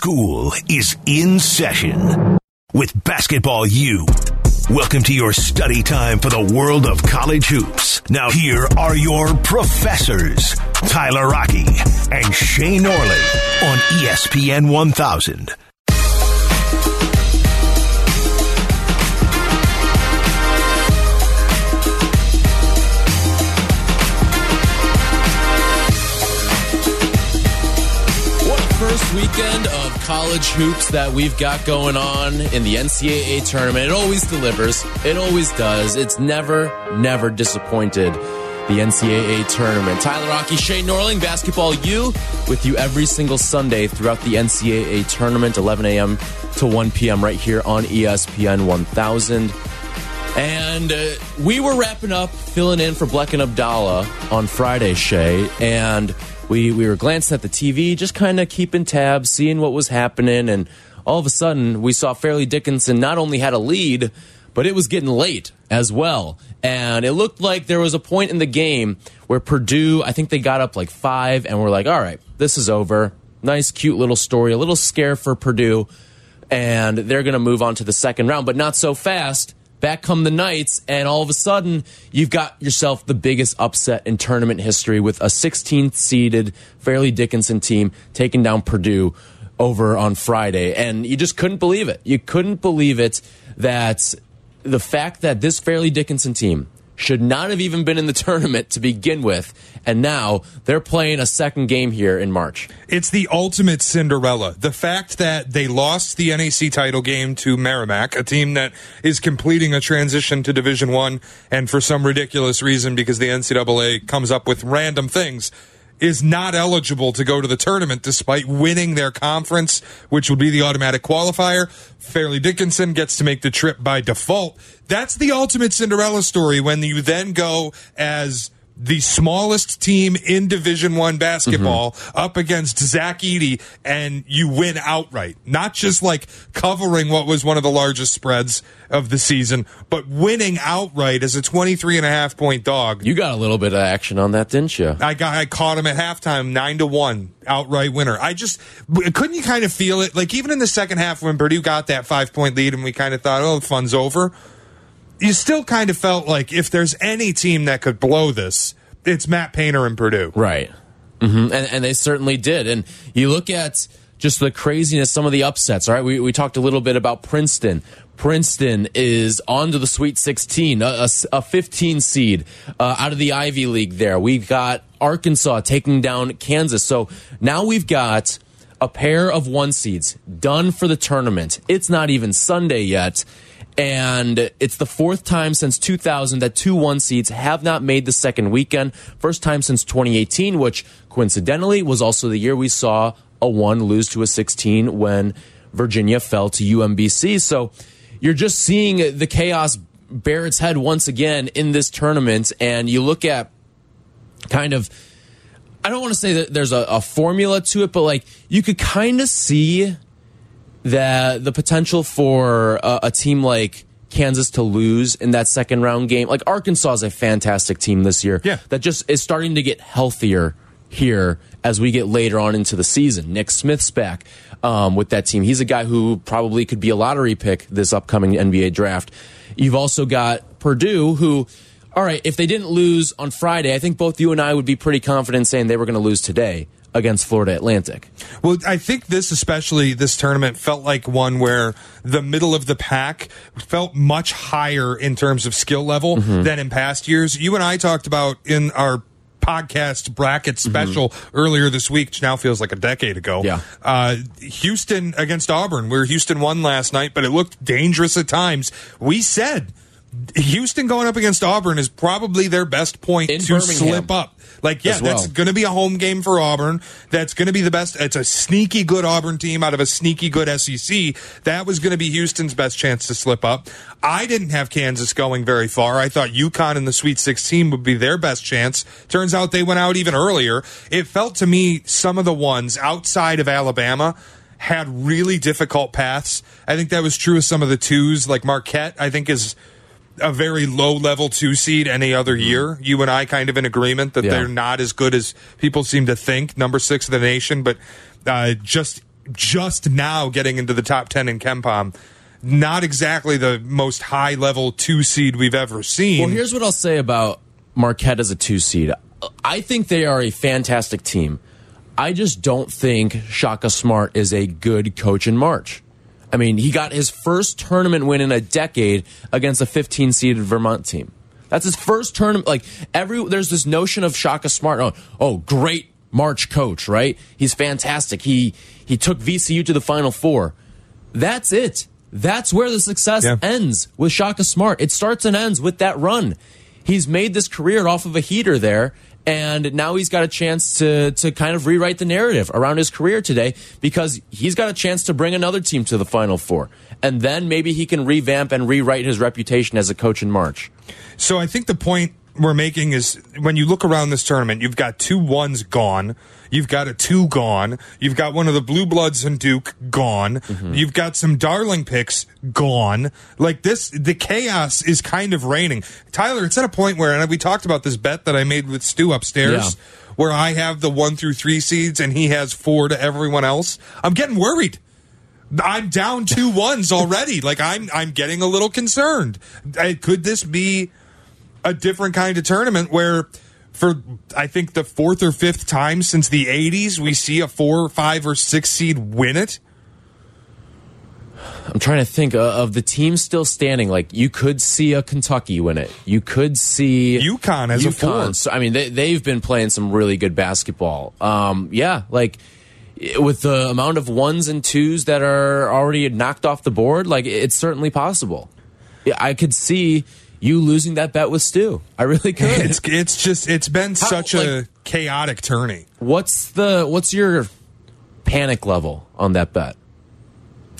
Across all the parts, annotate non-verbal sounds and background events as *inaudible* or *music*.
School is in session with Basketball U. Welcome to your study time for the world of college hoops. Now, here are your professors, Tyler Rocky and Shane Norling on ESPN 1000. Weekend of college hoops that we've got going on in the NCAA tournament. It always delivers. It always does. It's never, never disappointed. The NCAA tournament. Tyler Rocky, Shane Norling, Basketball U, with you every single Sunday throughout the NCAA tournament, 11 a.m. to 1 p.m. right here on ESPN 1000. And uh, we were wrapping up, filling in for Bleck and Abdallah on Friday, Shea, and we we were glancing at the TV, just kind of keeping tabs, seeing what was happening, and all of a sudden we saw Fairleigh Dickinson not only had a lead, but it was getting late as well. And it looked like there was a point in the game where Purdue, I think they got up like five, and we're like, all right, this is over. Nice, cute little story, a little scare for Purdue, and they're going to move on to the second round, but not so fast. Back come the Knights, and all of a sudden, you've got yourself the biggest upset in tournament history with a 16th seeded Fairleigh Dickinson team taking down Purdue over on Friday. And you just couldn't believe it. You couldn't believe it that the fact that this Fairleigh Dickinson team should not have even been in the *laughs* tournament to begin with. And now they're playing a second game here in March. It's the ultimate Cinderella. The fact that they lost the NEC title game to Merrimack, a team that is completing a transition to Division One, and for some ridiculous reason, because the NCAA comes up with random things, is not eligible to go to the tournament despite winning their conference, which would be the automatic qualifier. Fairleigh Dickinson gets to make the trip by default. That's the ultimate Cinderella story when you then go as the smallest team in Division One basketball mm-hmm. up against Zach Edey, and you win outright. Not just like covering what was one of the largest spreads of the season, but winning outright as a 23 and a half point dog. You got a little bit of action on that, didn't you? I got I caught him at halftime, nine to one, outright winner. I just couldn't you kind of feel it, like even in the second half when Purdue got that five point lead, and we kind of thought, oh, the fun's over. You still kind of felt like if there's any team that could blow this, it's Matt Painter and Purdue. Right. hmm And, and they certainly did. And you look at just the craziness, some of the upsets. All right, we, we talked a little bit about Princeton. Princeton is on to the Sweet 16, a, a, a 15 seed uh, out of the Ivy League there. We've got Arkansas taking down Kansas. So now we've got a pair of one seeds done for the tournament. It's not even Sunday yet. And it's the fourth time since 2000 that two one seeds have not made the second weekend. First time since 2018, which coincidentally was also the year we saw a one lose to a 16 when Virginia fell to UMBC. So you're just seeing the chaos bear its head once again in this tournament. And you look at kind of, I don't want to say that there's a, a formula to it, but like you could kind of see that the potential for a, a team like Kansas to lose in that second round game. Like Arkansas is a fantastic team this year. Yeah. That just is starting to get healthier here as we get later on into the season. Nick Smith's back um, with that team. He's a guy who probably could be a lottery pick this upcoming NBA draft. You've also got Purdue, who, all right, if they didn't lose on Friday, I think both you and I would be pretty confident saying they were going to lose today against Florida Atlantic. Well, I think this, especially this tournament, felt like one where the middle of the pack felt much higher in terms of skill level Mm-hmm. than in past years. You and I talked about in our podcast bracket special earlier this week, which now feels like a decade ago. Mm-hmm. Yeah. Uh, Houston against Auburn, where Houston won last night, but it looked dangerous at times. We said Houston going up against Auburn is probably their best point In to Birmingham. slip up. Like, yeah, well. that's going to be a home game for Auburn. That's going to be the best. It's a sneaky good Auburn team out of a sneaky good SEC. That was going to be Houston's best chance to slip up. I didn't have Kansas going very far. I thought UConn in the Sweet 16 would be their best chance. Turns out they went out even earlier. It felt to me some of the ones outside of Alabama had really difficult paths. I think that was true of some of the twos, like Marquette, I think is a very low level two seed any other year. You and I kind of in agreement that Yeah. they're not as good as people seem to think. Number six of the nation, but uh, just just now getting into the top 10 in KenPom. Not exactly the most high level two seed we've ever seen. Well, here's what I'll say about Marquette as a two seed. I think they are a fantastic team. I just don't think Shaka Smart is a good coach in March. I mean, he got his first tournament win in a decade against a 15 seeded Vermont team. That's his first tournament. Like every there's this notion of Shaka Smart. Oh, oh, great March coach, right? He's fantastic. He he took VCU to the Final Four. That's it. That's where the success Yeah. ends with Shaka Smart. It starts and ends with that run. He's made this career off of a heater there, and now he's got a chance to to kind of rewrite the narrative around his career today because he's got a chance to bring another team to the Final Four, and then maybe he can revamp and rewrite his reputation as a coach in March. So I think the point we're making is when you look around this tournament, you've got two ones gone. You've got a two gone. You've got one of the Blue Bloods and Duke gone. You've got some darling picks gone. Like this, the chaos is kind of reigning. Tyler, it's at a point where, and we talked about this bet that I made with Stu upstairs, Yeah. where I have the one through three seeds and he has four to everyone else. I'm getting worried. I'm down two ones already. Like I'm, I'm getting a little concerned. Uh, Could this be a different kind of tournament where, for I think the fourth or fifth time since the '80s, we see a four, or five, or six seed win it? I'm trying to think uh, of the team still standing. Like you could see a Kentucky win it. You could see UConn as a four. So, I mean, they, they've been playing some really good basketball. Um, yeah, like with the amount of ones and twos that are already knocked off the board, like it's certainly possible. Yeah, I could see you losing that bet with Stu. I really *laughs* could. It's it's just it's been How- such a like- chaotic tourney. what's the what's your panic level on that bet?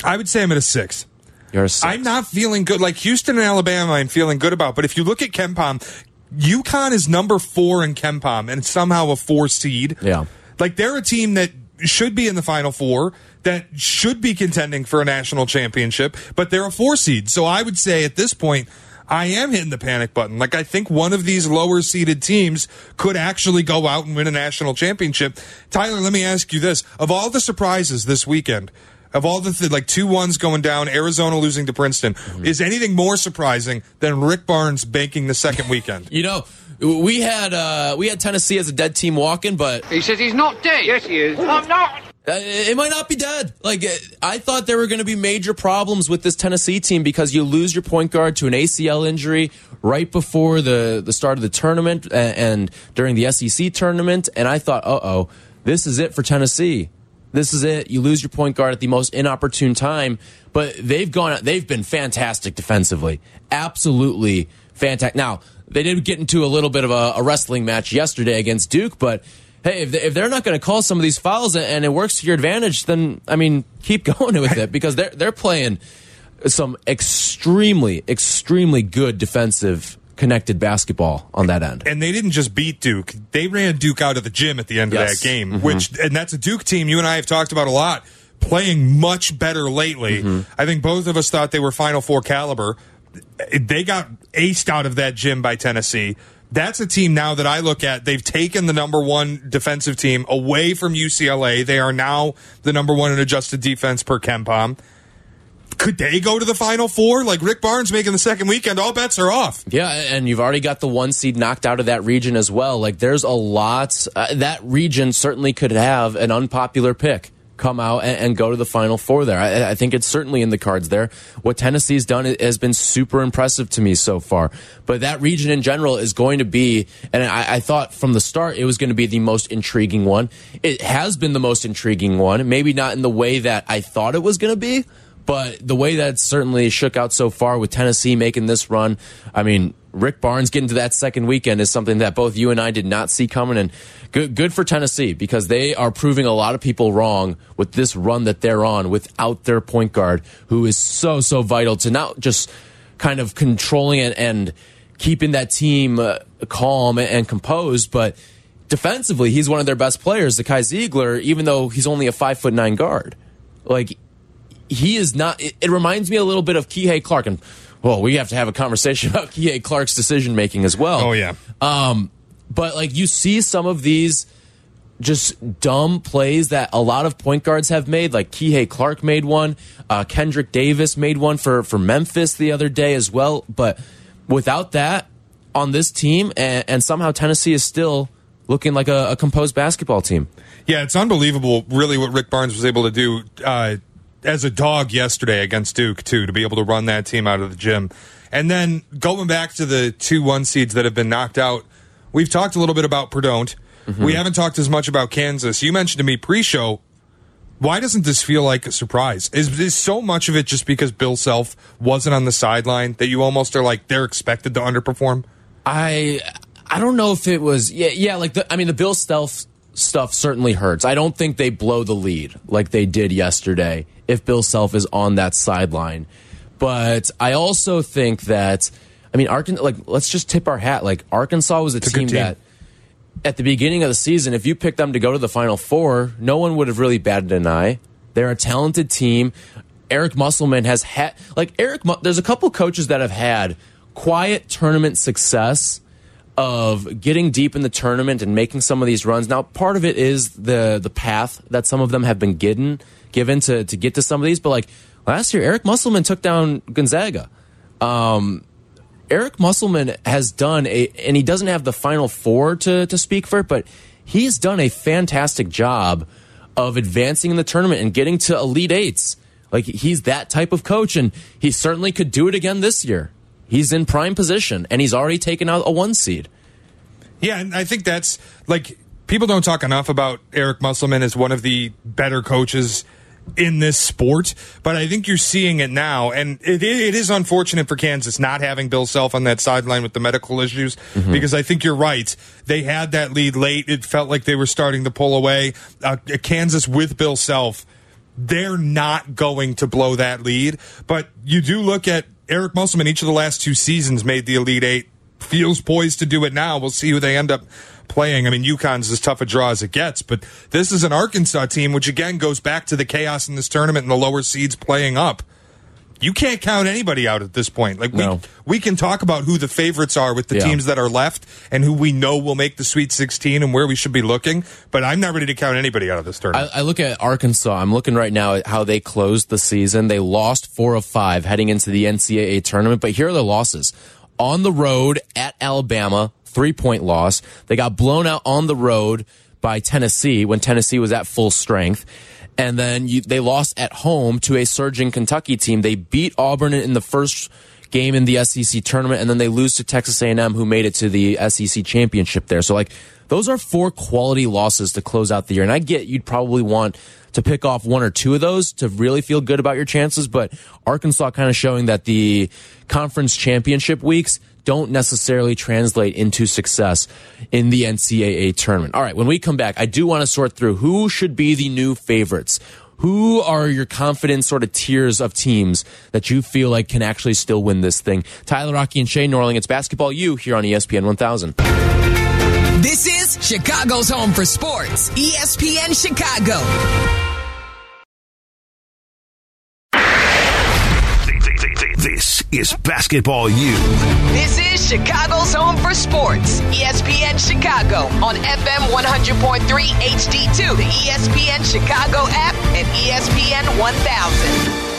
I would say I'm at a six. You're a six. I'm not feeling good. Like Houston and Alabama, I'm feeling good about. But if you look at KenPom, UConn is number four in KenPom and somehow a four seed. Yeah. Like they're a team that should be in the final four, that should be contending for a national championship, but they're a four seed. So I would say at this point, I am hitting the panic button. Like I think one of these lower seeded teams could actually go out and win a national championship. Tyler, let me ask you this. Of all the surprises this weekend, of all the th- like two ones going down, Arizona losing to Princeton, is anything more surprising than Rick Barnes banking the second weekend? *laughs* You know, we had uh, we had Tennessee as a dead team walking, but He says he's not dead. Yes, he is. I'm not. Uh, it might not be dead. Like I thought there were going to be major problems with this Tennessee team because you lose your point guard to an ACL injury right before the the start of the tournament and, and during the SEC tournament, and I thought, uh oh, this is it for Tennessee. This is it. You lose your point guard at the most inopportune time, but they've gone. They've been fantastic defensively. Absolutely fantastic. Now they did get into a little bit of a, a wrestling match yesterday against Duke, but hey, if, they, if they're not going to call some of these fouls and, it works to your advantage, then I mean, keep *laughs* going with it because they're they're playing some extremely extremely good defensive connected basketball on that end. and they didn't just beat Duke; they ran Duke out of the gym at the end Yes. of that game. Mm-hmm. Which, and that's a Duke team you and I have talked about a lot, playing much better lately. Mm-hmm. I think both of us thought they were Final Four caliber. They got aced out of that gym by Tennessee. That's a team now that I look at. They've taken the number one defensive team away from UCLA. They are now the number one in adjusted defense per KenPom. Could they go to the Final Four? Like Rick Barnes making the second weekend, all bets are off. Yeah, and you've already got the one seed knocked out of that region as well. Like, there's a lot. Uh, that region certainly could have an unpopular pick come out and, and go to the final four there. I, I think it's certainly in the cards there. What Tennessee's done has been super impressive to me so far. But that region in general is going to be, and I, I thought from the start it was going to be the most intriguing one. It has been the most intriguing one. Maybe not in the way that I thought it was going to be. But the way that certainly shook out so far with Tennessee making this run, I mean, Rick Barnes getting to that second weekend is something that both you and I did not see coming. And good, good for Tennessee because they are proving a lot of people wrong with this run that they're on without their point guard, who is so, so vital to not just kind of controlling it and keeping that team uh, calm and composed, but defensively, he's one of their best players, the Kai Zeigler, even though he's only a five foot nine guard. Like, he is not. It, it reminds me a little bit of Kihei Clark, and well, we have to have a conversation *laughs* about Kihei Clark's decision making as well. Oh, yeah. Um, but like you see some of these just dumb plays that a lot of point guards have made. Like Kihei Clark made one, uh, Kendric Davis made one for for Memphis the other day as well. But without that on this team, and, and somehow Tennessee is still looking like a, a, composed basketball team. Yeah, it's unbelievable, really, what Rick Barnes was able to do uh, as a dog yesterday against Duke too, to be able to run that team out of the gym. And then going back to the two one seeds that have been knocked out, we've talked a little bit about Perdon't. Mm-hmm. We haven't talked as much about Kansas. You mentioned to me pre-show. Why doesn't this feel like a surprise? Is, is so much of it just because Bill Self wasn't on the sideline that you almost are like they're expected to underperform? I I don't know if it was yeah yeah like the I mean the Bill Self stuff certainly hurts. I don't think they blow the lead like they did yesterday if Bill Self is on that sideline. But I also think that I mean Arkansas like let's just tip our hat like Arkansas was a, team, team that at the beginning of the season if you picked them to go to the final 4, no one would have really batted an eye. They're a talented team. Eric Musselman has had like Eric there's a couple coaches that have had quiet tournament success of getting deep in the tournament and making some of these runs. Now, part of it is the the path that some of them have been given given to to get to some of these. But like last year, Eric Musselman took down Gonzaga. Um, Eric Musselman has done a, and he doesn't have the final four to to speak for it, but he's done a fantastic job of advancing in the tournament and getting to elite eights. Like he's that type of coach, and he certainly could do it again this year. He's in prime position, and he's already taken out a one seed. Yeah, and I think that's like people don't talk enough about Eric Musselman as one of the better coaches in this sport, but I think you're seeing it now, and it, it is unfortunate for Kansas not having Bill Self on that sideline with the medical issues, mm-hmm. because I think you're right. They had that lead late. It felt like they were starting to pull away. Uh, Kansas with Bill Self, they're not going to blow that lead, but you do look at Eric Musselman, each of the last two seasons, made the Elite Eight. Feels poised to do it now. We'll see who they end up playing. I mean, UConn's as tough a draw as it gets, but this is an Arkansas team, which again goes back to the chaos in this tournament and the lower seeds playing up you can't count anybody out at this point. Like we no. we can talk about who the favorites are with the yeah. teams that are left and who we know will make the Sweet 16 and where we should be looking, but I'm not ready to count anybody out of this tournament. I, I look at Arkansas. I'm looking right now at how they closed the season. They lost 4 of 5 heading into the NCAA tournament, but here are the losses. On the road at Alabama, 3-point loss. They got blown out on the road by Tennessee when Tennessee was at full strength and then you, they lost at home to a surging Kentucky team. They beat Auburn in the first game in the SEC tournament, and then they lose to Texas A&M, who made it to the SEC championship there. So like those are four quality losses to close out the year. And I get you'd probably want to pick off one or two of those to really feel good about your chances, but Arkansas kind of showing that the conference championship weeks don't necessarily translate into success in the NCAA tournament. All right, when we come back, I do want to sort through who should be the new favorites. Who are your confident sort of tiers of teams that you feel like can actually still win this thing? Tyler Rocky and Shea Norling, it's Basketball U here on ESPN 1000. This is Chicago's home for sports, ESPN Chicago. This is Basketball U. This is Chicago's home for sports. ESPN Chicago on FM 100.3 HD2, the ESPN Chicago app, and ESPN 1000.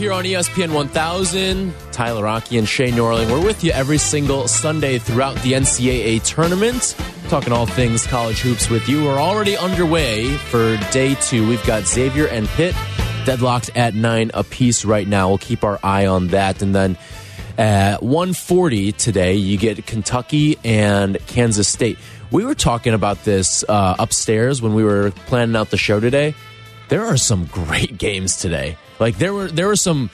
Here on ESPN 1000. Tyler Rocky and Shea Norling. We're with you every single Sunday throughout the NCAA tournament, talking all things college hoops with you. We're already underway for day two. We've got Xavier and Pitt deadlocked at nine apiece right now. We'll keep our eye on that. And then at 140 today, you get Kentucky and Kansas State. We were talking about this uh, upstairs when we were planning out the show today. There are some great *laughs* games today. Like there were there were some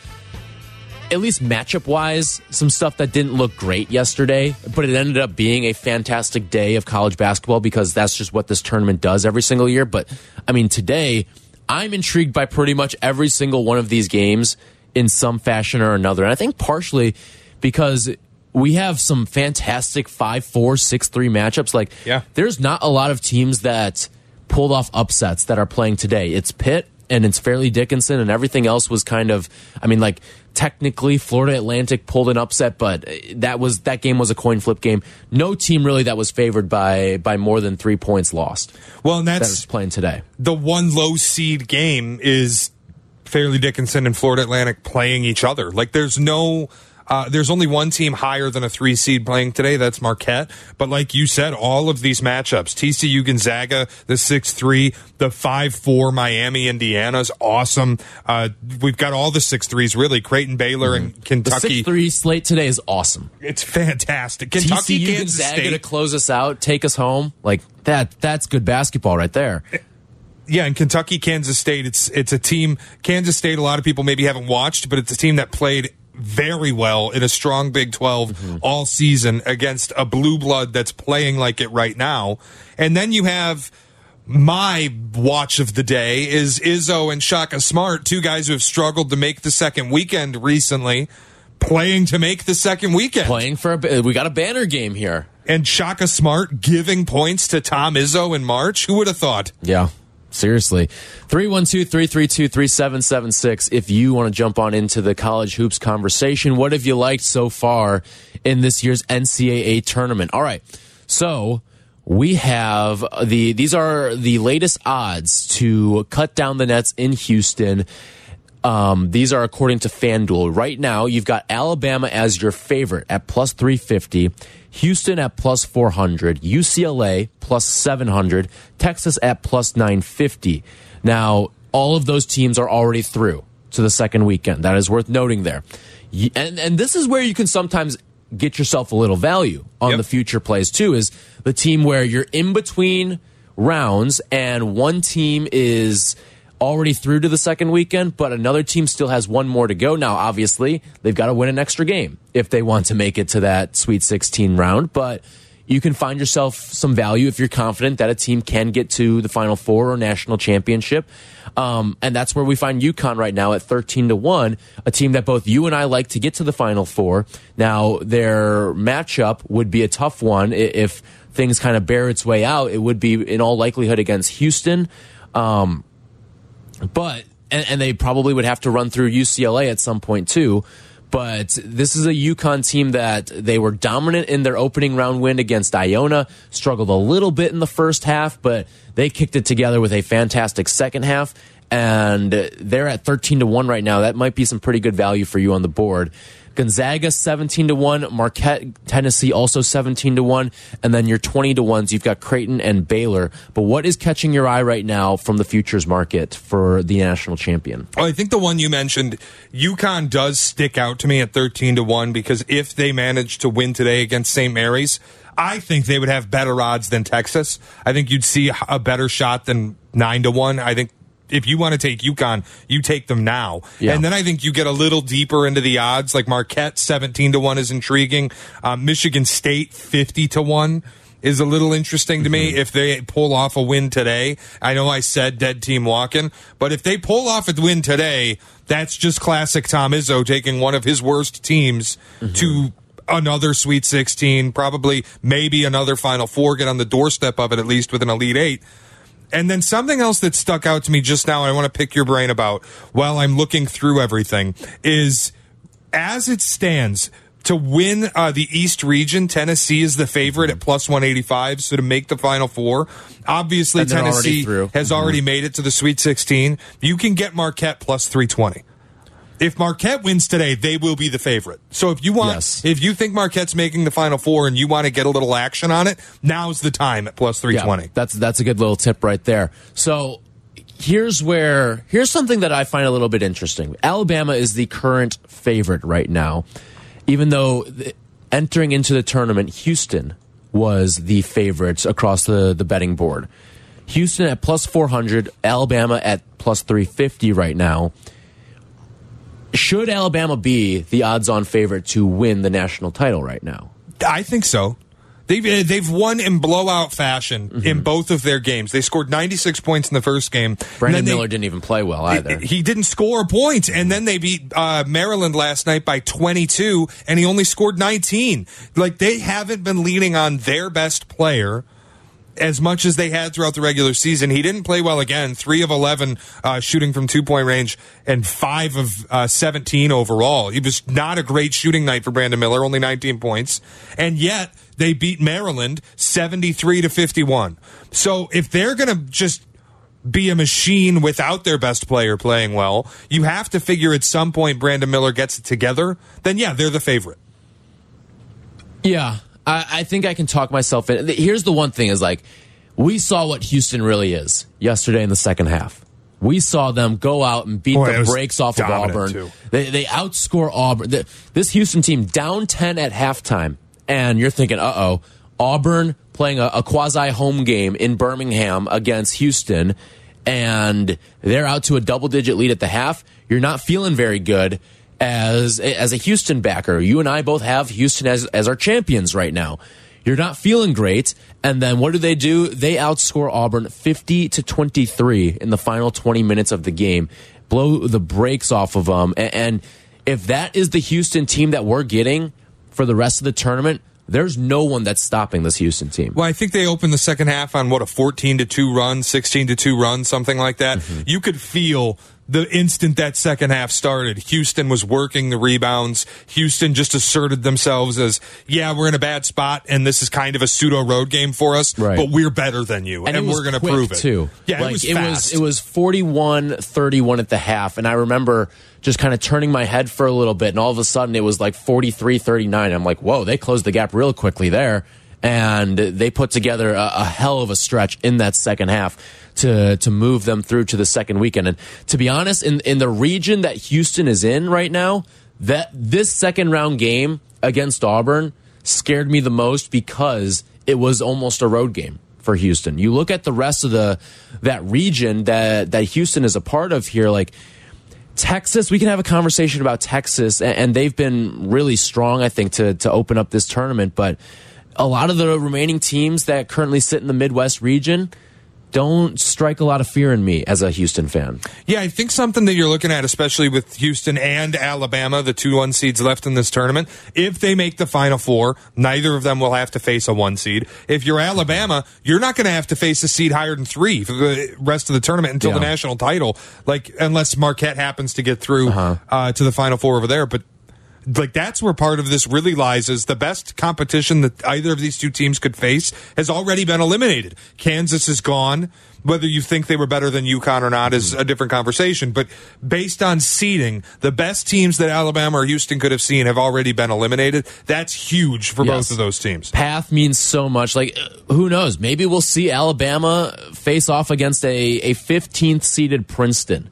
at least matchup wise, some stuff that didn't look great yesterday, but it ended up being a fantastic day of college basketball because that's just what this tournament does every single year. But I mean, today, I'm intrigued by pretty much every single one of these games in some fashion or another. And I think partially because we have some fantastic 5 4, 6 3 matchups. Like, yeah. there's not a lot of teams that pulled off upsets that are playing today. It's Pitt and it's Fairleigh Dickinson, and everything else was kind of. I mean, like technically, Florida Atlantic pulled an upset, but that was that game was a coin flip game. No team really that was favored by by more than three points lost. Well, and that's that's playing today. The one low seed game is Fairleigh Dickinson and Florida Atlantic playing each other. Like, there's no uh, there's only one team higher than a three seed playing today. That's Marquette. But like you said, all of these matchups, TCU Gonzaga, the six three, the five four Miami Indiana's awesome. Uh, we've got all the six threes really. Creighton Baylor mm-hmm. and Kentucky. The six three slate today is awesome. It's fantastic. Kentucky TCU Kansas Gonzaga State. to close us out, take us home. Like that. That's good basketball right there. yeah, in Kentucky, Kansas State, it's it's a team. Kansas State, a lot of people maybe haven't watched, but it's a team that played very well in a strong Big 12 mm-hmm. all season against a blue blood that's playing like it right now. And then you have my watch of the day is Izzo and Shaka Smart, two guys who have struggled to make the second weekend recently, playing to make the second weekend. Playing for a, we got a banner game here. And Shaka Smart giving points to Tom Izzo in March. Who would have thought? Yeah. Seriously. 312 332 3776. If you want to jump on into the college hoops conversation, what have you liked so far in this year's NCAA tournament? All right. So we have the, these are the latest odds to cut down the nets in Houston. Um, these are according to FanDuel. Right now, you've got Alabama as your favorite at plus 350. Houston at plus 400, UCLA plus 700, Texas at plus 950. Now, all of those teams are already through to the second weekend. That is worth noting there. And, and this is where you can sometimes get yourself a little value on yep. the future plays too, is the team where you're in between rounds and one team is already through to the second weekend, but another team still has one more to go. Now, obviously, they've got to win an extra game if they want to make it to that Sweet 16 round, but you can find yourself some value if you're confident that a team can get to the Final Four or national championship. Um, and that's where we find UConn right now at 13 to 1, a team that both you and I like to get to the Final Four. Now, their matchup would be a tough one if things kind of bear its way out. It would be in all likelihood against Houston. Um, but and, and, they probably would have to run through UCLA at some point too. But this is a UConn team that they were dominant in their opening round win against Iona, struggled a little bit in the first half, but they kicked it together with a fantastic second half. And they're at 13 to 1 right now. That might be some pretty good value for you on the board. Gonzaga 17 to 1, Marquette, Tennessee also 17 to 1, and then your 20 to 1s you've got Creighton and Baylor. But what is catching your eye right now from the futures market for the national champion? I think the one you mentioned, UConn does stick out to me at 13 to 1 because if they manage to win today against St. Mary's, I think they would have better odds than Texas. I think you'd see a better shot than 9 to 1. I think if you want to take UConn, you take them now. Yeah. And then I think you get a little deeper into the odds. Like Marquette, 17 to 1 is intriguing. Um, Michigan State, 50 to 1 is a little interesting to me mm-hmm. if they pull off a win today. I know I said dead team walking, but if they pull off a win today, that's just classic Tom Izzo taking one of his worst teams mm-hmm. to another Sweet 16, probably maybe another Final Four, get on the doorstep of it at least with an Elite Eight. And then something else that stuck out to me just now, and I want to pick your brain about while I'm looking through everything, is as it stands, to win uh, the East region, Tennessee is the favorite at plus 185. So to make the Final Four, obviously Tennessee already has mm-hmm. already made it to the Sweet 16. You can get Marquette plus 320 if Marquette wins today, they will be the favorite. So if you want, yes. if you think Marquette's making the Final Four and you want to get a little action on it, now's the time at plus three twenty. Yeah, that's that's a good little tip right there. So here's where here's something that I find a little bit interesting. Alabama is the current favorite right now, even though entering into the tournament, Houston was the favorites across the the betting board. Houston at plus 400, Alabama at plus 350 right now. Should Alabama be the odds-on favorite to win the national title right now? I think so. They've uh, they've won in blowout fashion mm-hmm. in both of their games. They scored 96 points in the first game. Brandon Miller didn't even play well either. He didn't score a point, and then they beat uh, Maryland last night by 22, and he only scored 19. Like they haven't been leaning on their best player as much as they had throughout the regular season. He didn't play well again. Three of 11 uh, shooting from two point range and five of uh, 17 overall. It was not a great shooting night for Brandon Miller, only 19 points. And yet they beat Maryland 73 to 51. So if they're going to just be a machine without their best player playing well, you have to figure at some point Brandon Miller gets it together. Then, yeah, they're the favorite. Yeah, I, I think I can talk myself in. Here's the one thing: is like we saw what Houston really is yesterday in the second half. We saw them go out and beat Boy, the brakes off of Auburn. Too. They, they outscore Auburn. This Houston team down 10 at halftime. And you're thinking, uh oh, Auburn playing a, a quasi home game in Birmingham against Houston. And they're out to a double digit lead at the half. You're not feeling very good as, as a Houston backer. You and I both have Houston as, as our champions right now. You're not feeling great. And then what do they do? They outscore Auburn 50 to 23 in the final 20 minutes of the game, blow the brakes off of them. And if that is the Houston team that we're getting for the rest of the tournament, there's no one that's stopping this Houston team. Well, I think they opened the second half on what a 14 to 2 run, 16 to 2 run, something like that. Mm -hmm. You could feel the instant that second half started, Houston was working the rebounds. Houston just asserted themselves as, yeah, we're in a bad spot and this is kind of a pseudo road game for us, right. but we're better than you and, and we're going to prove it. Too. Yeah, like, it was it fast. was it was 41-31 at the half and I remember just kind of turning my head for a little bit and all of a sudden it was like 43-39. I'm like, "Whoa, they closed the gap real quickly there." And they put together a, a hell of a stretch in that second half to to move them through to the second weekend. And to be honest, in in the region that Houston is in right now, that this second round game against Auburn scared me the most because it was almost a road game for Houston. You look at the rest of the that region that that Houston is a part of here, like Texas. We can have a conversation about Texas, and they've been really strong, I think, to to open up this tournament. But a lot of the remaining teams that currently sit in the Midwest region don't strike a lot of fear in me as a Houston fan. Yeah, I think something that you're looking at, especially with Houston and Alabama, the two one seeds left in this tournament, if they make the final four, neither of them will have to face a one seed. If you're Alabama, you're not going to have to face a seed higher than three for the rest of the tournament until yeah. the national title, like unless Marquette happens to get through uh -huh. uh, to the final four over there. But like that's where part of this really lies is the best competition that either of these two teams could face has already been eliminated. Kansas is gone. Whether you think they were better than UConn or not is a different conversation. But based on seeding, the best teams that Alabama or Houston could have seen have already been eliminated. That's huge for yes. both of those teams. Path means so much. Like, uh, who knows? Maybe we'll see Alabama face off against a, a 15th seeded Princeton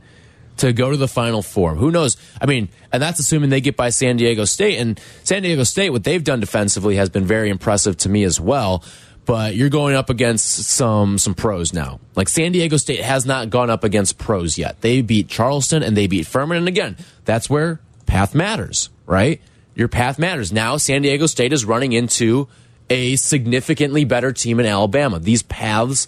to go to the Final Four. Who knows? I mean, and that's assuming they get by San Diego State. And San Diego State, what they've done defensively has been very impressive to me as well. But you're going up against some some pros now. Like San Diego State has not gone up against pros yet. They beat Charleston and they beat Furman. And again, that's where path matters, right? Your path matters. Now San Diego State is running into a significantly better team in Alabama. These paths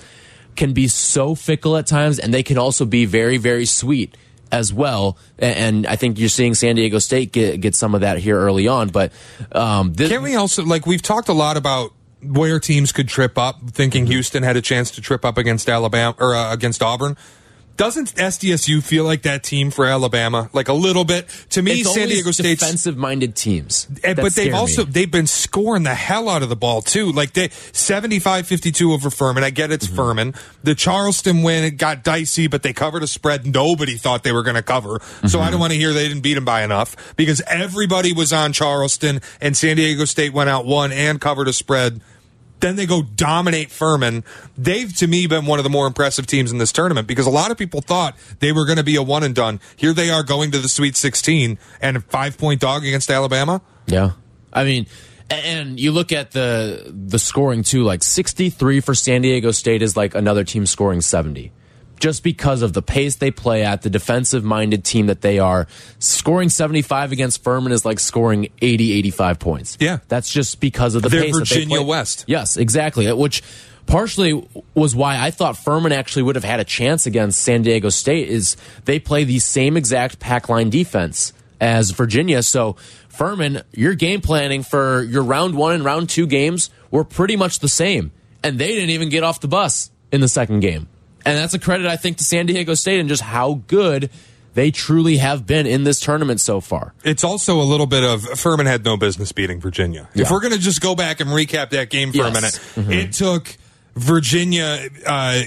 can be so fickle at times, and they can also be very, very sweet as well. And I think you're seeing San Diego State get, get some of that here early on. But um, this, can we also like we've talked a lot about where teams could trip up, thinking Houston had a chance to trip up against Alabama or uh, against Auburn doesn't SDSU feel like that team for Alabama? Like a little bit. To me, it's San Diego State defensive-minded teams. Eh, but they've also me. they've been scoring the hell out of the ball too. Like they 75-52 over Furman. I get it's mm -hmm. Furman. The Charleston win it got dicey, but they covered a spread nobody thought they were going to cover. Mm -hmm. So I mm-hmm. don't want to hear they didn't beat them by enough because everybody was on Charleston and San Diego State went out one and covered a spread then they go dominate Furman. They've, to me, been one of the more impressive teams in this tournament because a lot of people thought they were going to be a one and done. Here they are going to the Sweet 16 and a five point dog against Alabama. Yeah. I mean, and you look at the the scoring too, like 63 for San Diego State is like another team scoring 70 just because of the pace they play at, the defensive minded team that they are. Scoring 75 against Furman is like scoring 80, 85 points. Yeah. That's just because of the They're pace Virginia that they play. West. Yes, exactly. Uh, which partially was why I thought Furman actually would have had a chance against San Diego State is they play the same exact pack line defense as Virginia. So Furman, your game planning for your round one and round two games were pretty much the same and they didn't even get off the bus in the second game. And that's a credit, I think, to San Diego State and just how good they truly have been in this tournament so far. It's also a little bit of Furman had no business beating Virginia. If we're going to just go back and recap that game for a Yes. minute, it took Virginia uh,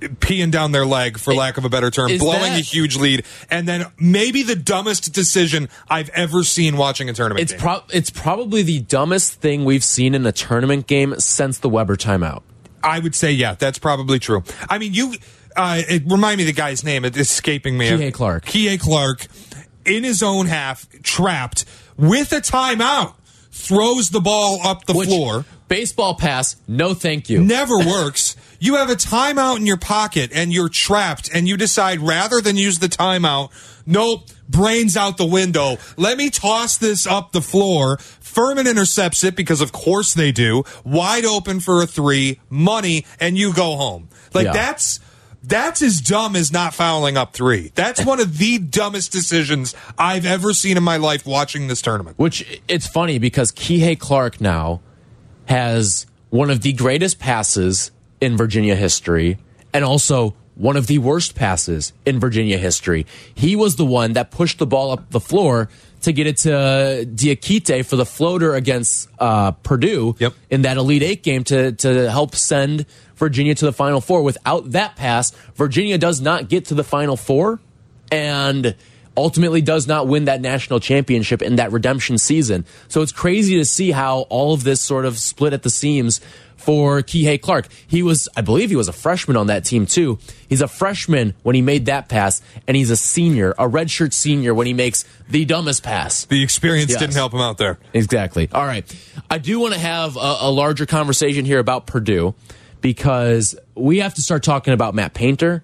peeing down their leg, for lack of a better term, blowing that- a huge lead, and then maybe the dumbest decision I've ever seen watching a tournament It's game. pro- it's probably the dumbest thing we've seen in a tournament game since the Webber timeout. I would say, yeah, that's probably true. I mean, you uh, it remind me of the guy's name. It's escaping me. Kihei Clark. Kihei Clark in his own half, trapped with a timeout, throws the ball up the Which, floor. baseball pass, no thank you. Never *laughs* works. You have a timeout in your pocket and you're trapped, and you decide rather than use the timeout, nope, brains out the window. Let me toss this up the floor. Furman intercepts it because, of course, they do. Wide open for a three, money, and you go home. Like Yeah. that's. That's as dumb as not fouling up three. That's one of the dumbest decisions I've ever seen in my life watching this tournament. Which it's funny because Kihei Clark now has one of the greatest passes in Virginia history and also one of the worst passes in Virginia history. He was the one that pushed the ball up the floor to get it to Diakite for the floater against uh, Purdue Yep. in that Elite Eight game to, to help send Virginia to the Final Four. Without that pass, Virginia does not get to the Final Four and ultimately does not win that national championship in that redemption season. So it's crazy to see how all of this sort of split at the seams for Kihei Clark. He was, I believe he was a freshman on that team too. He's a freshman when he made that pass, and he's a senior, a redshirt senior when he makes the dumbest pass. The experience Yes. didn't help him out there. Exactly. All right. I do want to have a, a larger conversation here about Purdue because we have to start talking about Matt Painter.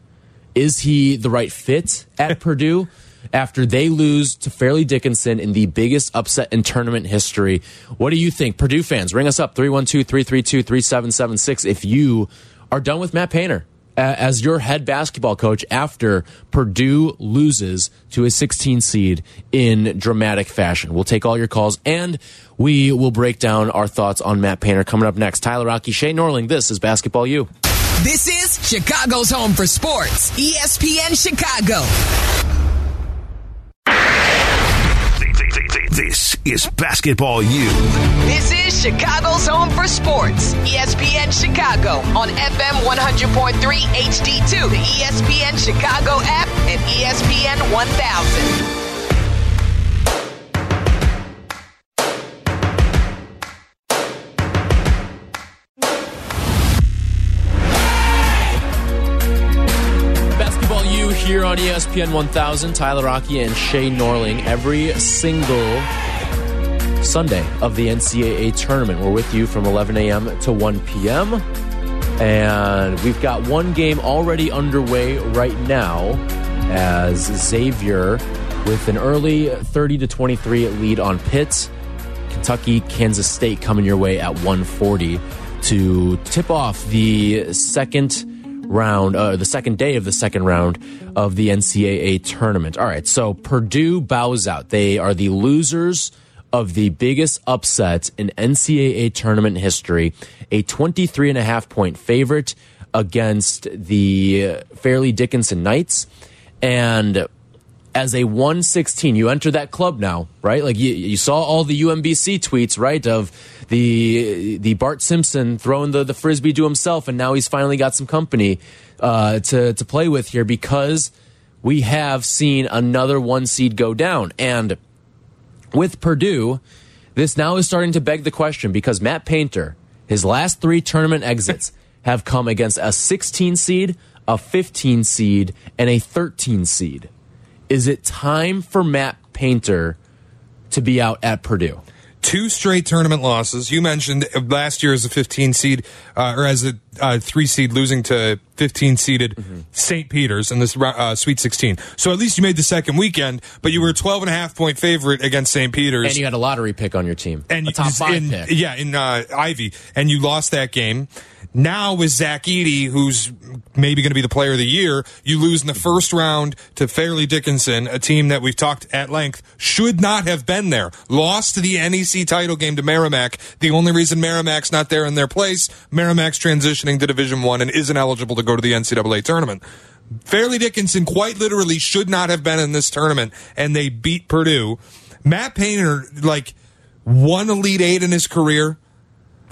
Is he the right fit at *laughs* Purdue after they lose to Fairleigh Dickinson in the biggest upset in tournament history? What do you think? Purdue fans, ring us up 312 332 3776 if you are done with Matt Painter uh, as your head basketball coach after Purdue loses to a 16 seed in dramatic fashion. We'll take all your calls and we will break down our thoughts on Matt Painter coming up next. Tyler Rocky, Shea Norling, this is Basketball U. This is Chicago's home for sports. ESPN Chicago. This is Basketball U. This is Chicago's home for sports. ESPN Chicago on FM 100.3 HD2, the ESPN Chicago app, and ESPN 1000. Here on ESPN 1000. Tyler Rocky and Shea Norling every single Sunday of the NCAA tournament. We're with you from 11 a.m. to 1 p.m. And we've got one game already underway right now as Xavier with an early 30 to 23 lead on Pitt. Kentucky, Kansas State coming your way at 140 to tip off the second round, uh, the second day of the second round of the NCAA tournament. All right, so Purdue bows out. They are the losers of the biggest upset in NCAA tournament history, a 23 and a half point favorite against the Fairleigh Dickinson Knights. And as a 116 you enter that club now right? Like you, you saw all the umbc tweets right of the the bart simpson throwing the, the frisbee to himself and now he's finally got some company uh, to, to play with here because we have seen another one seed go down. And with purdue this now is starting to beg the question because matt painter his last three tournament exits *laughs* have come against a 16 seed a 15 seed and a 13 seed is it time for Matt Painter to be out at Purdue? two straight tournament losses. You mentioned last year as a 15 seed, uh, or as a uh, three seed, losing to 15 seeded Mm-hmm. St. Peter's in this uh, Sweet 16. So at least you made the second weekend, but you were a 12 and a half point favorite against St. Peter's. And you had a lottery pick on your team, and a top five in, pick. Yeah, in uh, Ivey, and you lost that game. Now with Zach Edey, who's maybe going to be the player of the year, you lose in the first round to Fairleigh Dickinson, a team that we've talked at length should not have been there. Lost the NEC title game to Merrimack. The only reason Merrimack's not there in their place, Merrimack's transitioning to Division One and isn't eligible to go to the NCAA tournament. Fairleigh Dickinson quite literally should not have been in this tournament, and they beat Purdue. Matt Painter, like, one Elite Eight in his career.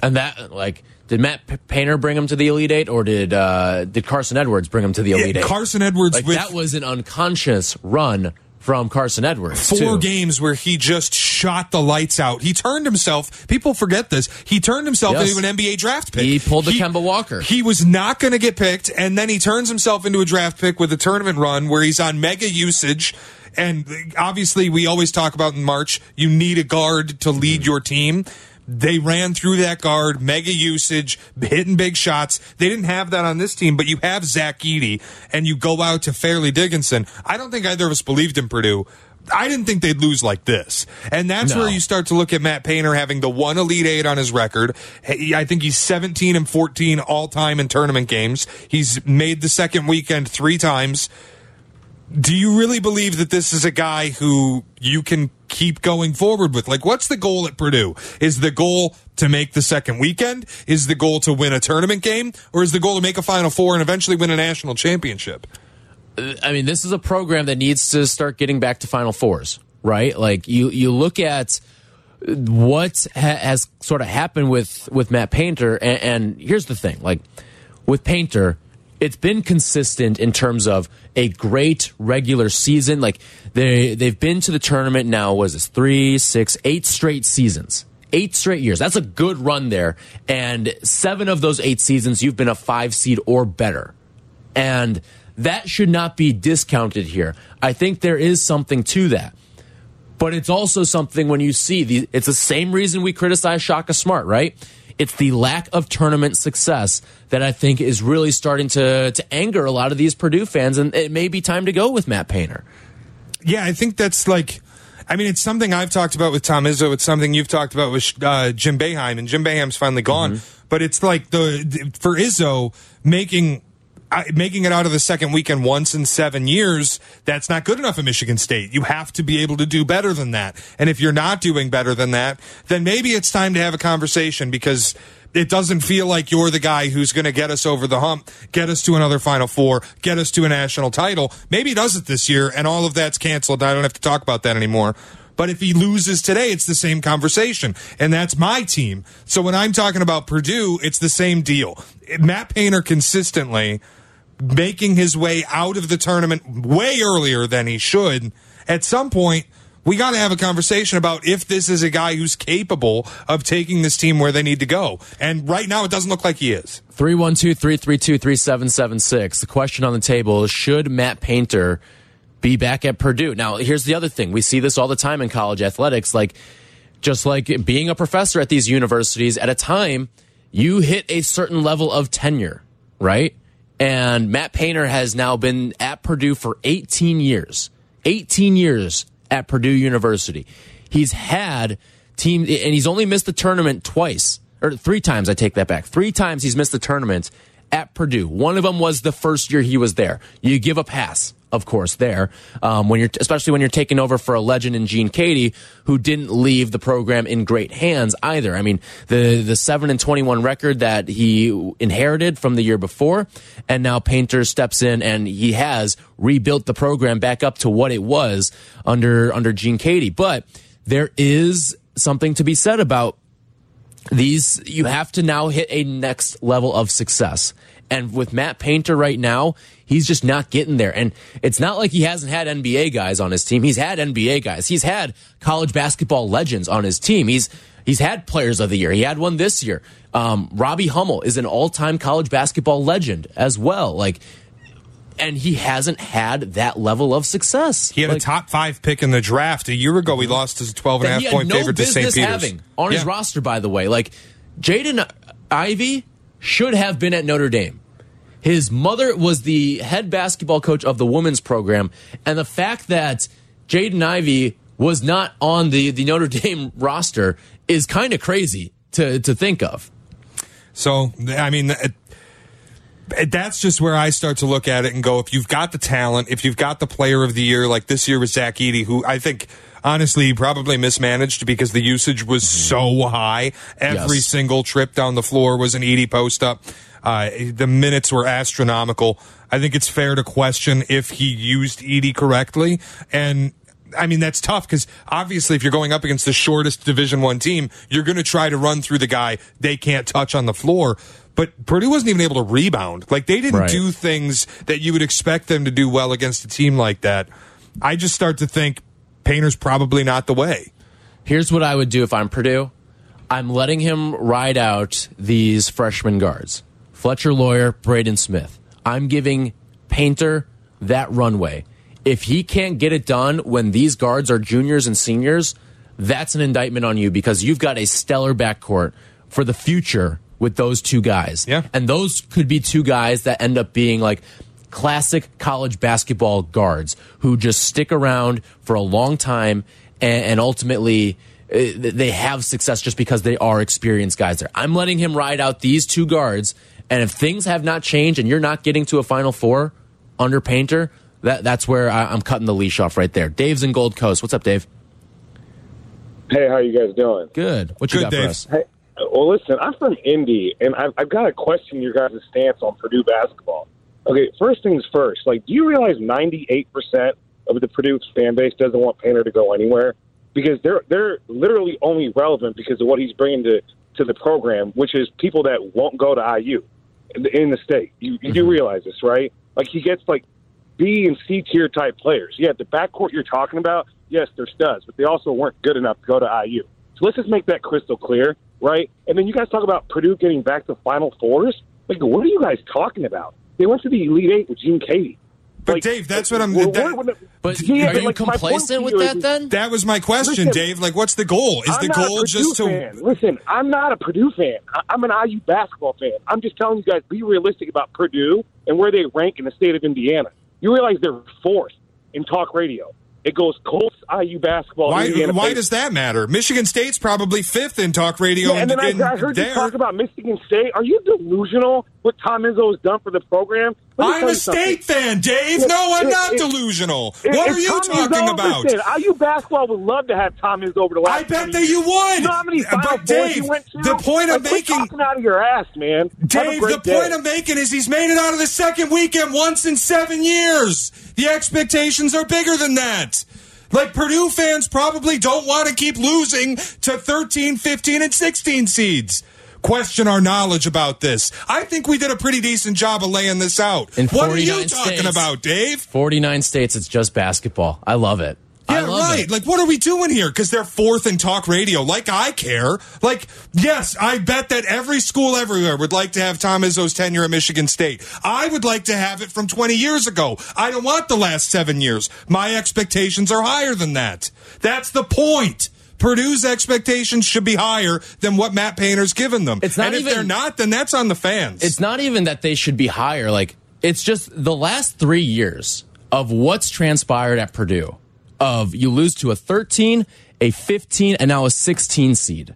And that, like, did Matt Painter bring him to the Elite Eight, or did uh, did Carson Edwards bring him to the Elite Yeah, Eight? Carson Edwards like with that was an unconscious run from Carson Edwards. four too. games where he just shot the lights out. He turned himself. People forget this. He turned himself Yes. into an NBA draft pick. He pulled the Kemba Walker. He was not going to get picked, and then he turns himself into a draft pick with a tournament run where he's on mega usage. And obviously, we always talk about in March, you need a guard to lead your team. They ran through that guard, mega usage, hitting big shots. They didn't have that on this team, but you have Zach Edey, and you go out to Fairleigh Dickinson. I don't think either of us believed in Purdue. I didn't think they'd lose like this. And that's No. where you start to look at Matt Painter having the one Elite Eight on his record. I think he's 17 and 14 all time in tournament games. He's made the second weekend three times. Do you really believe that this is a guy who you can keep going forward with? Like, what's the goal at Purdue? Is the goal to make the second weekend? Is the goal to win a tournament game? Or is the goal to make a Final Four and eventually win a national championship? Uh, I mean, this is a program that needs to start getting back to Final Fours, right? Like you, you look at what ha has sort of happened with with Matt Painter, and, and here's the thing: like with Painter, it's been consistent in terms of a great regular season. Like they they've been to the tournament now. Was this three, six, eight straight seasons? Eight straight years. That's a good run there. And seven of those eight seasons, you've been a five seed or better. And that should not be discounted here. I think there is something to that. But it's also something when you see the, it's the same reason we criticize Shaka Smart, right? It's the lack of tournament success that I think is really starting to, to anger a lot of these Purdue fans. And it may be time to go with Matt Painter. Yeah, I think that's like. I mean, it's something I've talked about with Tom Izzo. It's something you've talked about with uh, Jim Boeheim, and Jim Boeheim's finally gone. But it's like the for Izzo making uh, making it out of the second weekend once in seven years. That's not good enough at Michigan State. You have to be able to do better than that. And if you're not doing better than that, then maybe it's time to have a conversation because it doesn't feel like you're the guy who's going to get us over the hump, get us to another Final Four, get us to a national title. Maybe he does it this year, and all of that's canceled. I don't have to talk about that anymore. But if he loses today, it's the same conversation. And that's my team. So when I'm talking about Purdue, it's the same deal. Matt Painter consistently making his way out of the tournament way earlier than he should. At some point, we got to have a conversation about if this is a guy who's capable of taking this team where they need to go. And right now, it doesn't look like he is. 312 332 3776. The question on the table is should Matt Painter be back at Purdue? Now, here's the other thing. We see this all the time in college athletics. Like, just like being a professor at these universities, at a time, you hit a certain level of tenure, right? And Matt Painter has now been at Purdue for 18 years. 18 years at Purdue University. He's had team, and he's only missed the tournament twice, or three times, I take that back. Three times he's missed the tournament at Purdue. One of them was the first year he was there. You give a pass, of course, there, um, when you're, especially when you're taking over for a legend in Gene Keady, who didn't leave the program in great hands either. I mean, the, the 7 and 21 record that he inherited from the year before, and now Painter steps in and he has rebuilt the program back up to what it was under, under Gene Keady. But there is something to be said about these you have to now hit a next level of success and with matt painter right now he's just not getting there and it's not like he hasn't had nba guys on his team he's had nba guys he's had college basketball legends on his team he's he's had players of the year he had one this year um, robbie hummel is an all-time college basketball legend as well like and he hasn't had that level of success He had Like, a top five pick in the draft. A year ago, he lost as a 12 and a half point no favorite to St. Peter's. having on his roster, by the way. Like Jaden Ivey should have been at Notre Dame. His mother was the head basketball coach of the women's program, and the fact that Jaden Ivey was not on the, the Notre *laughs* Dame roster is kind of crazy to, to think of. So, I mean, it, it- that's just where I start to look at it and go, if you've got the talent, if you've got the player of the year, like this year with Zach Edey, who I think honestly probably mismanaged because the usage was so high. Every Yes. single trip down the floor was an Edey post up. Uh, the minutes were astronomical. I think it's fair to question if he used Edey correctly. And I mean, that's tough because obviously if you're going up against the shortest division one team, you're going to try to run through the guy they can't touch on the floor. But Purdue wasn't even able to rebound. Like they didn't Right. do things that you would expect them to do well against a team like that. I just start to think Painter's probably not the way. Here's what I would do if I'm Purdue. I'm letting him ride out these freshman guards. Fletcher Loyer, Braden Smith. I'm giving Painter that runway. If he can't get it done when these guards are juniors and seniors, that's an indictment on you because you've got a stellar backcourt for the future with those two guys. Yeah. And those could be two guys that end up being like classic college basketball guards who just stick around for a long time and, and ultimately uh, they have success just because they are experienced guys there. I'm letting him ride out these two guards, and if things have not changed and you're not getting to a Final Four under Painter, that that's where I, I'm cutting the leash off right there. Dave's in Gold Coast. What's up, Dave? Hey, how are you guys doing? Good. What you Good, got Dave. for us? Hey, well, listen, I'm from Indy, and I've, I've got to question your guys' stance on Purdue basketball. Okay, first things first. Like, do you realize 98% of the Purdue fan base doesn't want Painter to go anywhere? Because they're they're literally only relevant because of what he's bringing to to the program, which is people that won't go to IU in the, state. You, you do mm-hmm. realize this, right? Like, he gets like B and C tier type players. Yeah, the backcourt you're talking about, yes, they're studs, but they also weren't good enough to go to IU. So let's just make that crystal clear, right? And then you guys talk about Purdue getting back to Final Fours. Like, what are you guys talking about? They went to the Elite Eight with Gene Keady. But Like, Dave, that's what I'm. we're- that- we're- But Yeah, are but, you like, my point complacent with you that is- then? that was my question, Listen, Dave. Like, what's the goal? Is I'm the goal a just to? Purdue fan. Listen, I'm not a Purdue fan. I- I'm an IU basketball fan. I'm just telling you guys, be realistic about Purdue and where they rank in the state of Indiana. You realize they're fourth in talk radio. It goes Colts, IU basketball. Why, Indiana why does that matter? Michigan State's probably fifth in talk radio. Yeah, and then I, in I heard you talk about Michigan State. Are you delusional? What Tom Izzo has done for the program? I'm a something. state fan, Dave. If- No, I'm if- not if- delusional. What are you Tom talking Izzo, about? Listen, IU basketball would love to have Tom Izzo over the last. I bet 20 that you would. You know how many But Dave, went to? the point I'm Like, making- talking out of your ass, man. Dave, the point day. I'm making is he's made it out of the second weekend once in seven years. The expectations are bigger than that. Like Purdue fans probably don't want to keep losing to 13, 15, and 16 seeds. Question our knowledge about this. I think we did a pretty decent job of laying this out. In what are you talking states. about, Dave? 49 states, it's just basketball. I love it. I Yeah, right. it. Like, what are we doing here? Because they're fourth in talk radio. Like, I care. Like, yes, I bet that every school everywhere would like to have Tom Izzo's tenure at Michigan State. I would like to have it from 20 years ago. I don't want the last seven years. My expectations are higher than that. That's the point. Purdue's expectations should be higher than what Matt Painter's given them. It's not and if even- they're not, then that's on the fans. It's not even that they should be higher. Like it's just the last three years of what's transpired at Purdue. Of you lose to a 13, a 15, and now a 16 seed.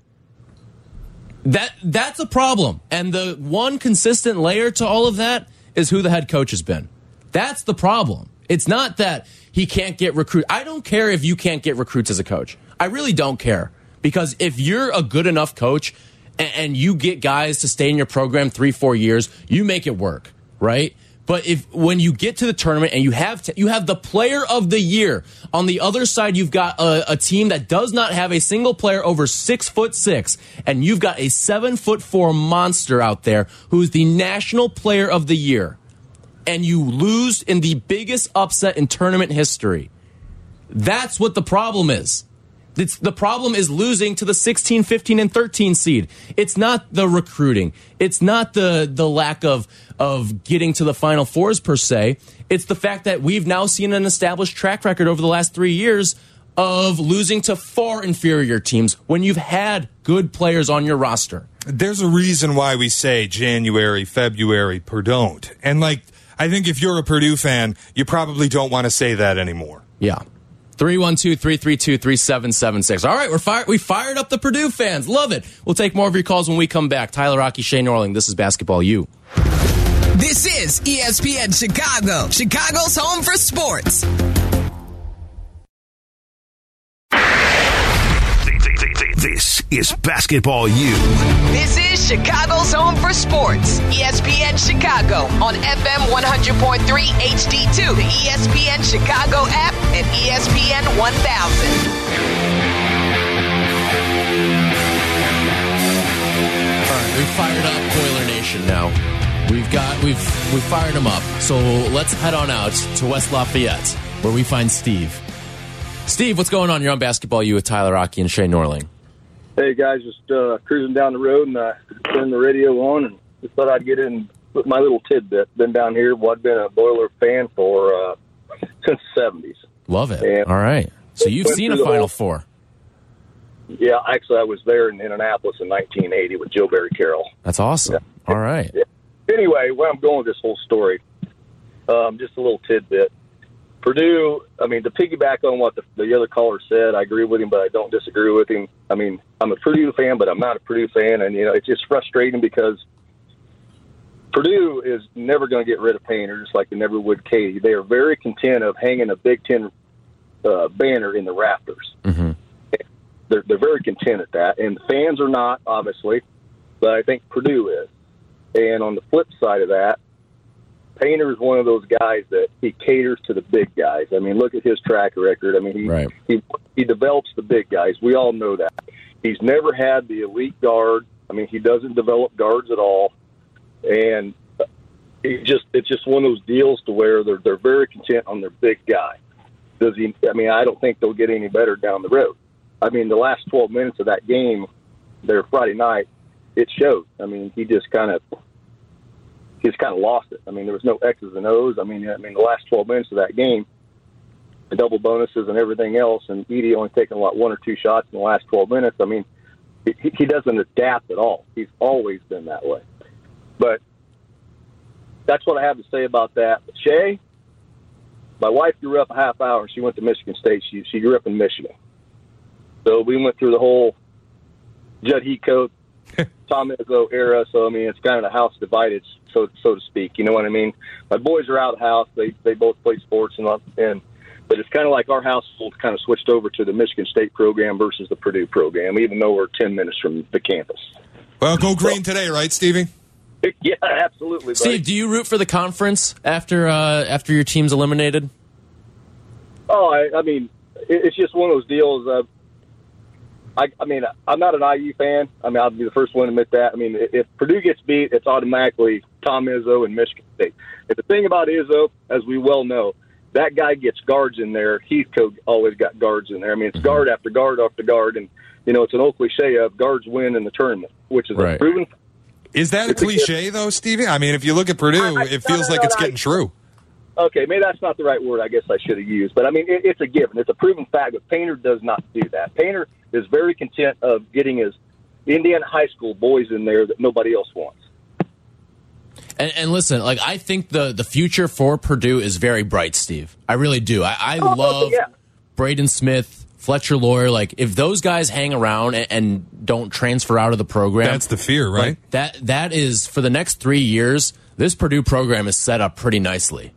That that's a problem. And the one consistent layer to all of that is who the head coach has been. That's the problem. It's not that he can't get recruit. I don't care if you can't get recruits as a coach. I really don't care because if you're a good enough coach and, and you get guys to stay in your program three, four years, you make it work, right? But if when you get to the tournament and you have t- you have the player of the year on the other side, you've got a, a team that does not have a single player over six foot six, and you've got a seven foot four monster out there who's the national player of the year, and you lose in the biggest upset in tournament history. That's what the problem is. It's, the problem is losing to the 16, 15, and 13 seed. It's not the recruiting. It's not the the lack of of getting to the final fours per se. It's the fact that we've now seen an established track record over the last three years of losing to far inferior teams when you've had good players on your roster. there's a reason why we say January, February, per don't And like, I think if you're a Purdue fan, you probably don't want to say that anymore. Yeah. 312 332 3776. All right, we're fired. We fired up the Purdue fans. Love it. We'll take more of your calls when we come back. Tyler Rocky, Shane Norling. This is Basketball U. This is ESPN Chicago, Chicago's home for sports. This is Basketball U. This is Chicago's home for sports. ESPN Chicago on FM 100.3 HD2, the ESPN Chicago app, and ESPN 1000. All right, we've fired up Boiler Nation now. We've got we've we've fired them up. So let's head on out to West Lafayette, where we find Steve. Steve, what's going on? You're on Basketball U with Tyler Rocky and Shane Norling. Hey guys, just uh, cruising down the road and I turned the radio on, and just thought I'd get in with my little tidbit. Been down here, well, I've been a Boiler fan for uh, since the seventies. Love it. Yeah. All right. So you've seen a Final whole- Four. Yeah, actually, I was there in Indianapolis in 1980 with Joe Barry Carroll. That's awesome. All right. Anyway, where I'm going with this whole story, um, just a little tidbit. Purdue, I mean, to piggyback on what the, the other caller said, I agree with him, but I don't disagree with him. I mean, I'm a Purdue fan, but I'm not a Purdue fan, and you know, it's just frustrating because Purdue is never going to get rid of Painter, just like they never would Keady. They are very content of hanging a Big Ten uh, banner in the rafters. hmm They're, they're very content at that, and the fans are not, obviously, but I think Purdue is. And on the flip side of that, Painter is one of those guys that he caters to the big guys. I mean, look at his track record. I mean, he Right. he he develops the big guys. We all know that. He's never had the elite guard. I mean, he doesn't develop guards at all, and he just it's just one of those deals to where they're they're very content on their big guy. Does he? I mean, I don't think they'll get any better down the road. I mean, the last 12 minutes of that game there Friday night, it showed. I mean, he just kind of just kind of lost it. I mean, there was no X's and O's. I mean, I mean, the last 12 minutes of that game, the double bonuses and everything else, and Edey only taking what one or two shots in the last 12 minutes. I mean, he, he doesn't adapt at all. He's always been that way. But that's what I have to say about that. But Shea, my wife grew up a half hour. She went to Michigan State. She she grew up in Michigan. So we went through the whole Jud Heathcote, Tom Izzo era. So I mean, it's kind of the house divided, so so to speak. You know what I mean? My boys are out of the house. They they both play sports and and. But it's kind of like our household kind of switched over to the Michigan State program versus the Purdue program, even though we're 10 minutes from the campus. Well, go green today, right, Stevie? *laughs* Yeah, absolutely. buddy. Steve, do you root for the conference after uh, after your team's eliminated? Oh, I, I mean, it, it's just one of those deals. Uh, I, I mean, I'm not an IU fan. I mean, I'll be the first one to admit that. I mean, if if Purdue gets beat, it's automatically Tom Izzo and Michigan State. And the thing about Izzo, as we well know, that guy gets guards in there. Heathcote always got guards in there. I mean, it's mm-hmm. guard after guard after guard, and you know, it's an old cliche of guards win in the tournament, which is Right. a proven. Is that a cliche though, Stevie? I mean, if you look at Purdue, I- I- it feels no, like no, it's no, getting I- true. Okay, maybe that's not the right word. I guess I should have used, but I mean, it, it's a given. It's a proven fact. that Painter does not do that. Painter is very content of getting his Indiana high school boys in there that nobody else wants. And, and listen, like I think the the future for Purdue is very bright, Steve. I really do. I, I Oh, love yeah. Braden Smith, Fletcher Loyer. Like if those guys hang around and, and don't transfer out of the program, That's the fear, right? like, that that is for the next three years. This Purdue program is set up pretty nicely.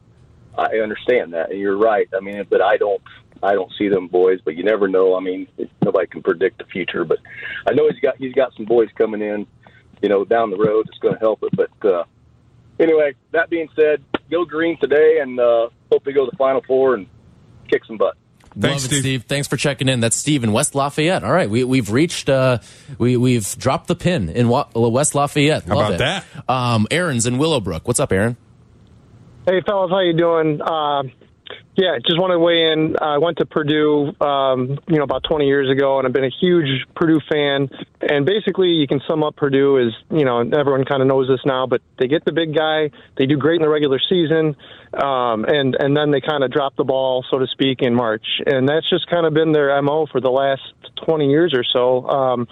I understand that, and you're right. I mean, but I don't, I don't see them boys. But you never know. I mean, nobody can predict the future. But I know he's got he's got some boys coming in, you know, down the road that's going to help it. But uh, anyway, that being said, go green today, and uh, hope they go to the Final Four and kick some butt. Thanks, Love it, Steve. Steve. Thanks for checking in. That's Steve in West Lafayette. All right, we, we've reached, uh, we, we've dropped the pin in West Lafayette. How Love about it. Um, Aaron's in Willowbrook. What's up, Aaron? Hey, fellas, how you doing? Uh, yeah, just want to weigh in. I went to Purdue, um, you know, about 20 years ago, and I've been a huge Purdue fan. And basically, you can sum up Purdue as, you know, everyone kind of knows this now, but they get the big guy, they do great in the regular season, um, and and then they kind of drop the ball, so to speak, in March. And that's just kind of been their mo for the last 20 years or so. Um,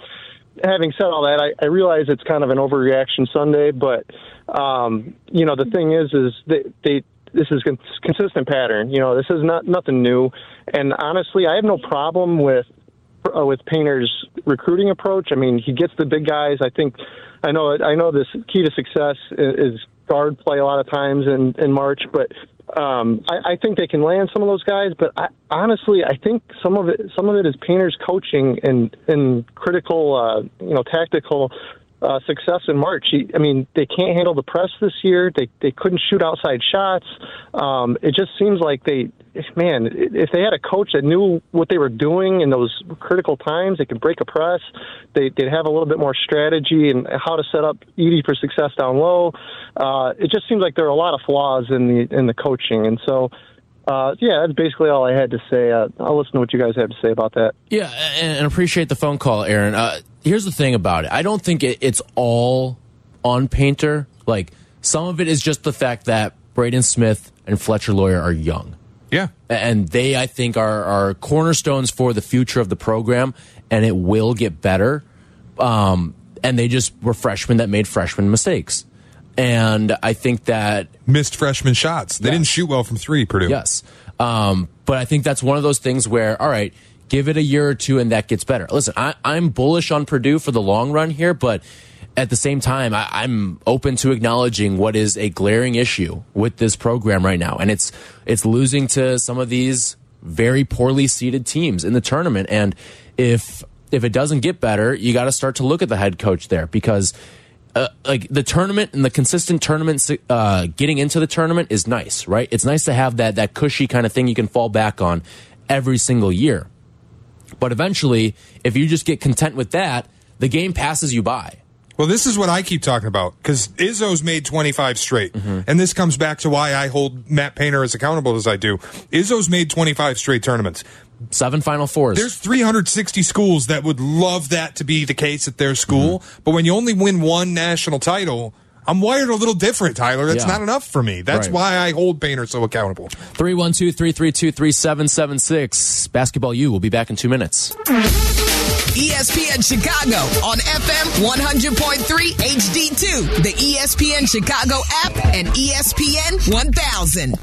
having said all that, I, I realize it's kind of an overreaction Sunday, but um, you know the thing is, is they, they this is consistent pattern. You know, this is not nothing new. And honestly, I have no problem with uh, with Painter's recruiting approach. I mean, he gets the big guys. I think I know I know this key to success is guard play a lot of times in in March, but um, I, I think they can land some of those guys. But I, honestly, I think some of it some of it is Painter's coaching and and critical, uh, you know, tactical uh, success in March. He, I mean, they can't handle the press this year. They they couldn't shoot outside shots. Um, it just seems like they, man, if they had a coach that knew what they were doing in those critical times, they could break a press. They, would have a little bit more strategy and how to set up Edey for success down low. Uh, it just seems like there are a lot of flaws in the in the coaching, and so. Uh, yeah, that's basically all I had to say. Uh, I'll listen to what you guys have to say about that. Yeah, and, and appreciate the phone call, Aaron. Here's the thing about it. I don't think it, it's all on Painter. Like some of it is just the fact that Braden Smith and Fletcher Loyer are young. Yeah. And they, I think, are, are cornerstones for the future of the program, and it will get better. Um, and they just were freshmen that made freshman mistakes. And I think that. Missed freshman shots. They didn't shoot well from three, Purdue. Yes. Um, but I think that's one of those things where, all right, give it a year or two and that gets better. Listen, I, I'm bullish on Purdue for the long run here, but at the same time, I, am open to acknowledging what is a glaring issue with this program right now, and it's it's losing to some of these very poorly seeded teams in the tournament. And if if it doesn't get better, you got to start to look at the head coach there because. Uh, like the tournament and the consistent tournament, uh, getting into the tournament is nice, right? It's nice to have that that cushy kind of thing you can fall back on every single year. But eventually, if you just get content with that, the game passes you by. Well, this is what I keep talking about because Izzo's made 25 straight. Mm -hmm. And this comes back to why I hold Matt Painter as accountable as I do. Izzo's made 25 straight tournaments. Seven Final Fours. There's 360 schools that would love that to be the case at their school. Mm -hmm. But when you only win one national title, I'm wired a little different, Tyler. That's yeah. not enough for me. That's right. why I hold Painter so accountable. 312 332 3776. Basketball U will be back in two minutes. ESPN Chicago on FM 100.3 HD2, the ESPN Chicago app, and ESPN 1000.